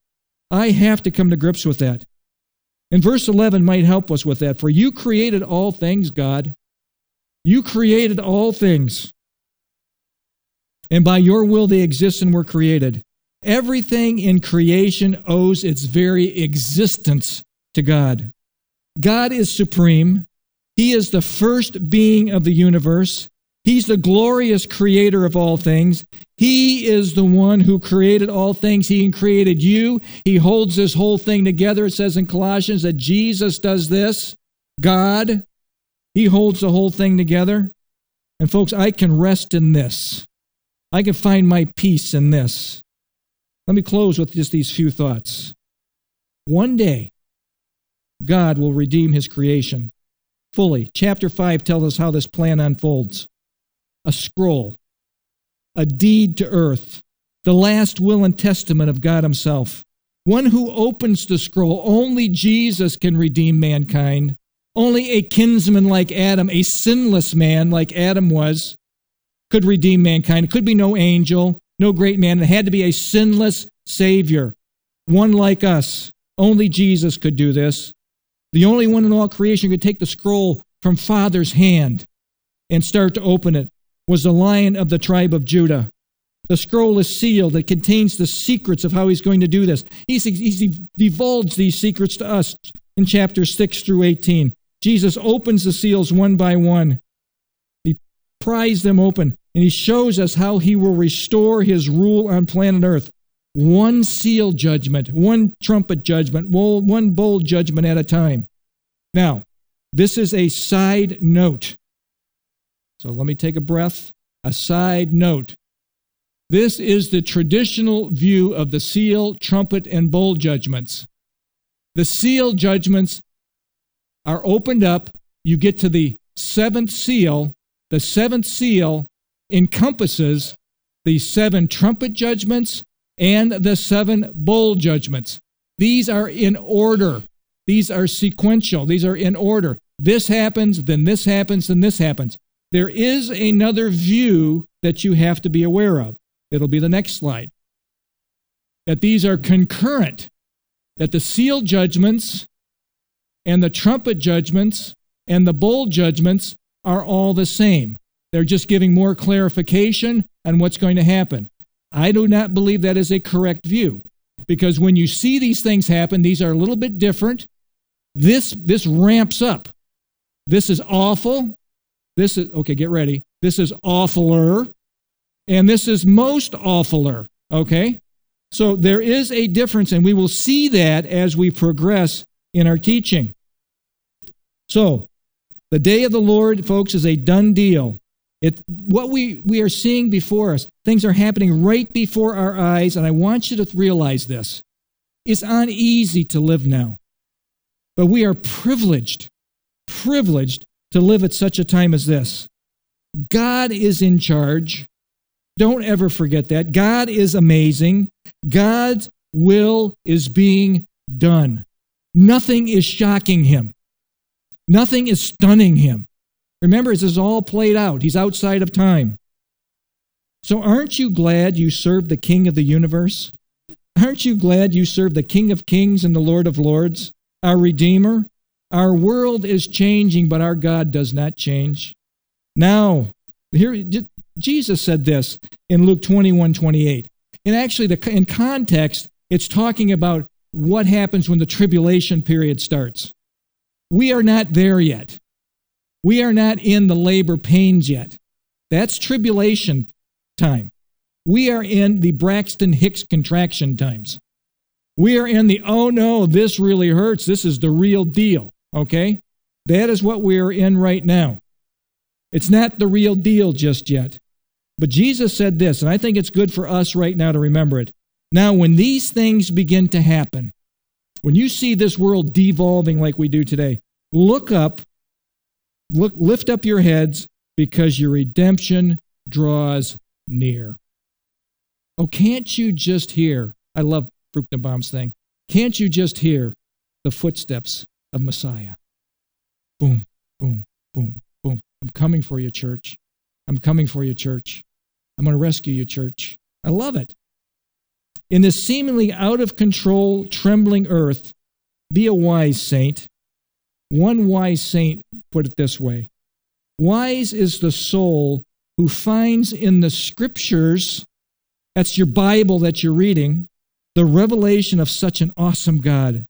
S1: I have to come to grips with that. And verse 11 might help us with that. For you created all things, God. You created all things. And by your will they exist and were created. Everything in creation owes its very existence to God. God is supreme. He is the first being of the universe. He's the glorious creator of all things. He is the one who created all things. He created you. He holds this whole thing together. It says in Colossians that Jesus does this. God, He holds the whole thing together. And folks, I can rest in this. I can find my peace in this. Let me close with just these few thoughts. One day, God will redeem his creation fully. Chapter 5 tells us how this plan unfolds a scroll, a deed to earth, the last will and testament of God Himself. One who opens the scroll, only Jesus can redeem mankind. Only a kinsman like Adam, a sinless man like Adam was, could redeem mankind. It could be no angel, no great man. It had to be a sinless Savior, one like us. Only Jesus could do this. The only one in all creation could take the scroll from Father's hand and start to open it was the lion of the tribe of Judah. The scroll is sealed. It contains the secrets of how he's going to do this. He's, he's divulged these secrets to us in chapters 6 through 18. Jesus opens the seals one by one. He pries them open, and he shows us how he will restore his rule on planet Earth. One seal judgment, one trumpet judgment, one bowl judgment at a time. Now, this is a side note. So let me take a breath. A side note. This is the traditional view of the seal, trumpet, and bowl judgments. The seal judgments are opened up. You get to the seventh seal. The seventh seal encompasses the seven trumpet judgments and the seven bowl judgments. These are in order. These are sequential. These are in order. This happens, then this happens, then this happens. There is another view that you have to be aware of. It'll be the next slide. That these are concurrent, that the seal judgments and the trumpet judgments and the bowl judgments are all the same. They're just giving more clarification on what's going to happen. I do not believe that is a correct view because when you see these things happen, these are a little bit different. This, this ramps up. This is awful. This is, okay, get ready. This is awfuler. And this is most awfuler. Okay? So there is a difference, and we will see that as we progress in our teaching. So, the day of the Lord, folks, is a done deal. It, what we, we are seeing before us, things are happening right before our eyes, and I want you to realize this. It's uneasy to live now, but we are privileged, privileged to live at such a time as this. God is in charge. Don't ever forget that. God is amazing. God's will is being done. Nothing is shocking him. Nothing is stunning him. Remember, this is all played out. He's outside of time. So, aren't you glad you serve the King of the universe? Aren't you glad you serve the King of kings and the Lord of lords, our Redeemer, our world is changing, but our God does not change. Now, here Jesus said this in Luke 21 28. And actually, the, in context, it's talking about what happens when the tribulation period starts. We are not there yet. We are not in the labor pains yet. That's tribulation time. We are in the Braxton Hicks contraction times. We are in the, oh no, this really hurts. This is the real deal. Okay? That is what we are in right now. It's not the real deal just yet. But Jesus said this, and I think it's good for us right now to remember it. Now, when these things begin to happen, when you see this world devolving like we do today, look up, look, lift up your heads because your redemption draws near. Oh, can't you just hear? I love Fruchtenbaum's thing. Can't you just hear the footsteps of Messiah. Boom, boom, boom, boom. I'm coming for you, church. I'm coming for you, church. I'm going to rescue you, church. I love it. In this seemingly out of control, trembling earth, be a wise saint. One wise saint put it this way Wise is the soul who finds in the scriptures, that's your Bible that you're reading, the revelation of such an awesome God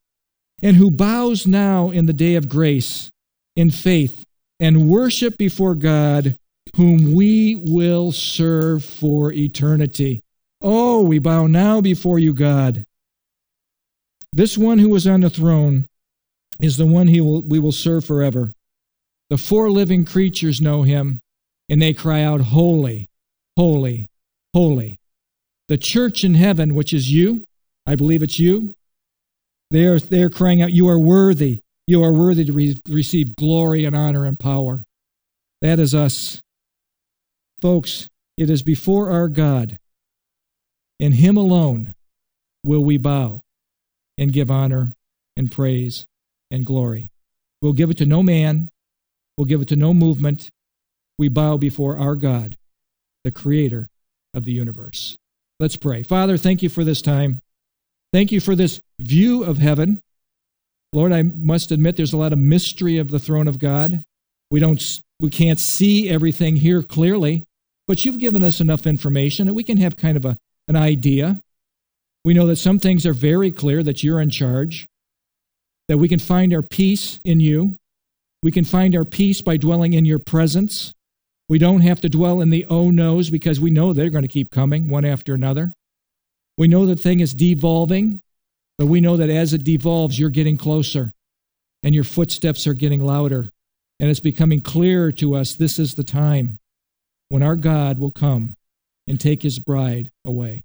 S1: and who bows now in the day of grace in faith and worship before God, whom we will serve for eternity. Oh, we bow now before you, God. This one who is on the throne is the one he will, we will serve forever. The four living creatures know him, and they cry out, Holy, holy, holy. The church in heaven, which is you, I believe it's you, they are, they are crying out, You are worthy. You are worthy to re- receive glory and honor and power. That is us. Folks, it is before our God. In Him alone will we bow and give honor and praise and glory. We'll give it to no man, we'll give it to no movement. We bow before our God, the Creator of the universe. Let's pray. Father, thank you for this time. Thank you for this view of heaven. Lord, I must admit there's a lot of mystery of the throne of God. We don't we can't see everything here clearly, but you've given us enough information that we can have kind of a, an idea. We know that some things are very clear that you're in charge, that we can find our peace in you. We can find our peace by dwelling in your presence. We don't have to dwell in the oh no's because we know they're going to keep coming one after another. We know the thing is devolving, but we know that as it devolves, you're getting closer and your footsteps are getting louder. And it's becoming clearer to us this is the time when our God will come and take his bride away.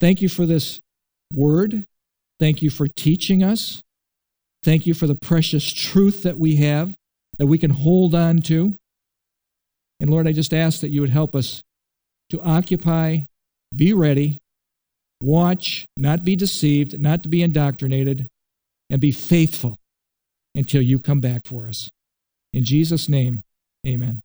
S1: Thank you for this word. Thank you for teaching us. Thank you for the precious truth that we have that we can hold on to. And Lord, I just ask that you would help us to occupy, be ready, watch, not be deceived, not to be indoctrinated, and be faithful until you come back for us. In Jesus' name, amen.